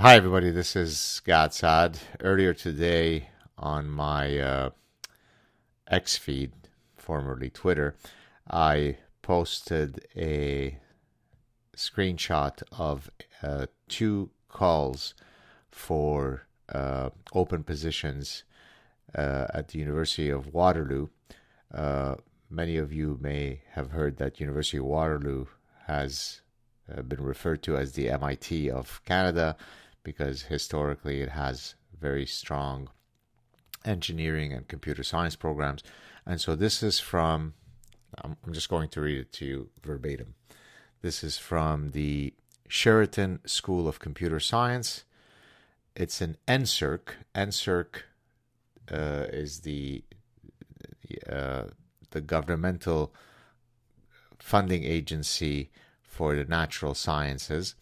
Hi, everybody. This is Saad. Earlier today on my uh, X feed, formerly Twitter, I posted a screenshot of uh, two calls for uh, open positions uh, at the University of Waterloo. Uh, many of you may have heard that University of Waterloo has uh, been referred to as the MIT of Canada because historically it has very strong engineering and computer science programs. And so this is from, I'm, just going to read it to you verbatim. This is from the Cheriton School of Computer Science. It's an NSERC. NSERC uh, is the uh, the governmental funding agency for the natural sciences.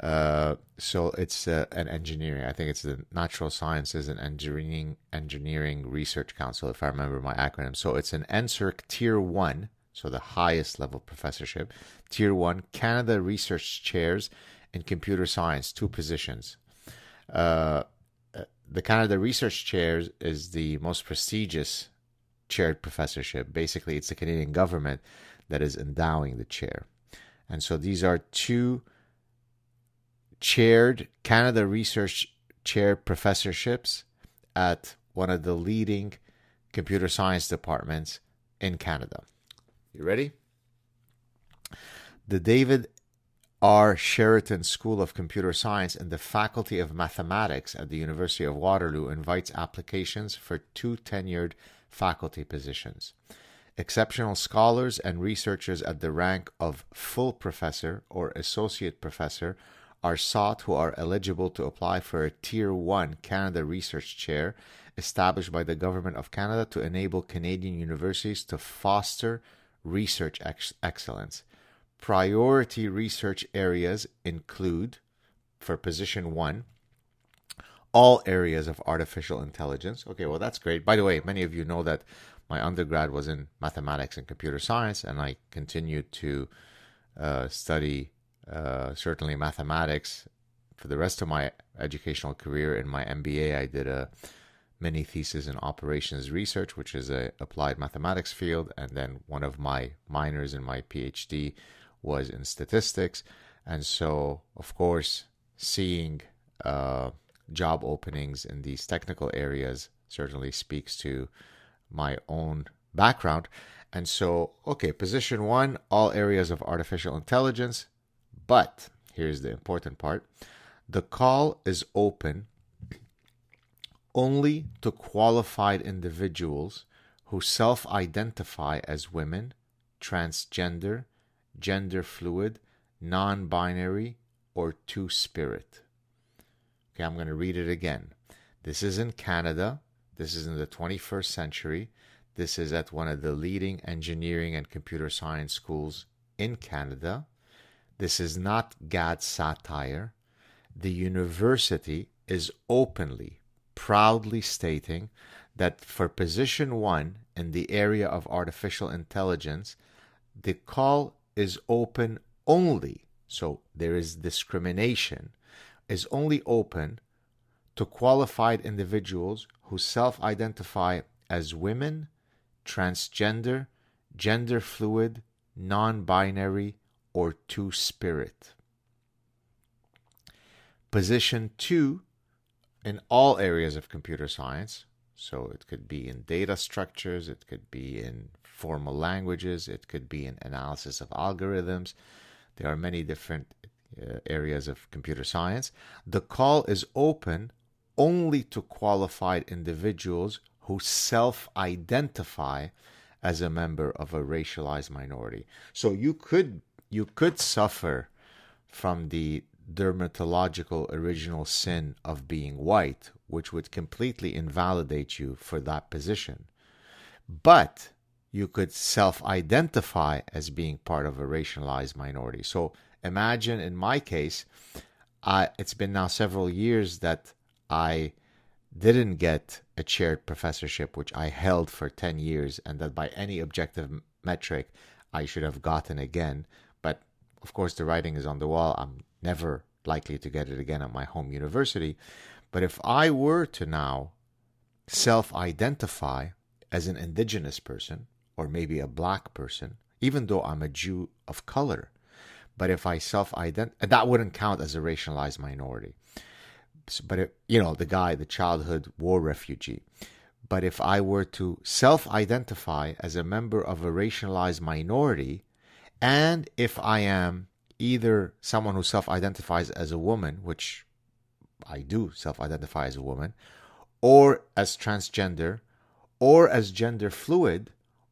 Uh, so it's uh, an engineering. I think it's the Natural Sciences and Engineering Engineering Research Council, if I remember my acronym. So it's an NSERC Tier One, so the highest level professorship. Tier One Canada Research Chairs in Computer Science, two positions. Uh, the Canada Research Chairs is the most prestigious chaired professorship. Basically, it's the Canadian government that is endowing the chair. And so these are two chaired Canada Research Chair professorships at one of the leading computer science departments in Canada. You ready? The David R. Cheriton School of Computer Science and the Faculty of Mathematics at the University of Waterloo invites applications for two tenured faculty positions. Exceptional scholars and researchers at the rank of full professor or associate professor are sought who are eligible to apply for a Tier 1 Canada Research Chair established by the Government of Canada to enable Canadian universities to foster research ex- excellence. Priority research areas include, for position 1, all areas of artificial intelligence. Okay, well, that's great. By the way, many of you know that my undergrad was in mathematics and computer science, and I continued to uh, study uh, certainly mathematics. For the rest of my educational career in my MBA, I did a mini thesis in operations research, which is a applied mathematics field, and then one of my minors in my PhD was in statistics. And so, of course, seeing uh, job openings in these technical areas certainly speaks to my own background. And so, okay, position one, all areas of artificial intelligence. But here's the important part the call is open only to qualified individuals who self identify as women, transgender, gender fluid, non binary, or two spirit. Okay, I'm going to read it again. This is in Canada. This is in the 21st century. This is at one of the leading engineering and computer science schools in Canada. This is not Gad's satire. The university is openly, proudly stating that for position one in the area of artificial intelligence, the call is open only, so there is discrimination, is only open to qualified individuals who self identify as women, transgender, gender fluid, non binary, or two spirit. Position two in all areas of computer science. So it could be in data structures, it could be in formal languages, it could be in analysis of algorithms. There are many different uh, areas of computer science. The call is open only to qualified individuals who self identify as a member of a racialized minority. So you could you could suffer from the dermatological original sin of being white, which would completely invalidate you for that position. But you could self identify as being part of a racialized minority. So imagine in my case, I, it's been now several years that I didn't get a chaired professorship, which I held for 10 years, and that by any objective metric I should have gotten again of course, the writing is on the wall. I'm never likely to get it again at my home university. But if I were to now self identify as an indigenous person, or maybe a black person, even though I'm a Jew of color, but if I self identify, that wouldn't count as a racialized minority. But, it, you know, the guy, the childhood war refugee. But if I were to self identify as a member of a racialized minority, and if I am either someone who self identifies as a woman, which I do self identify as a woman, or as transgender, or as gender fluid,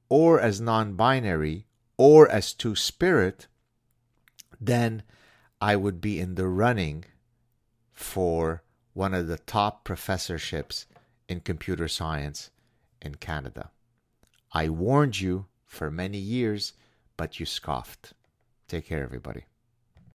or as non binary, or as two spirit, then I would be in the running for one of the top professorships in computer science in Canada. I warned you for many years, but you scoffed. Take care, everybody.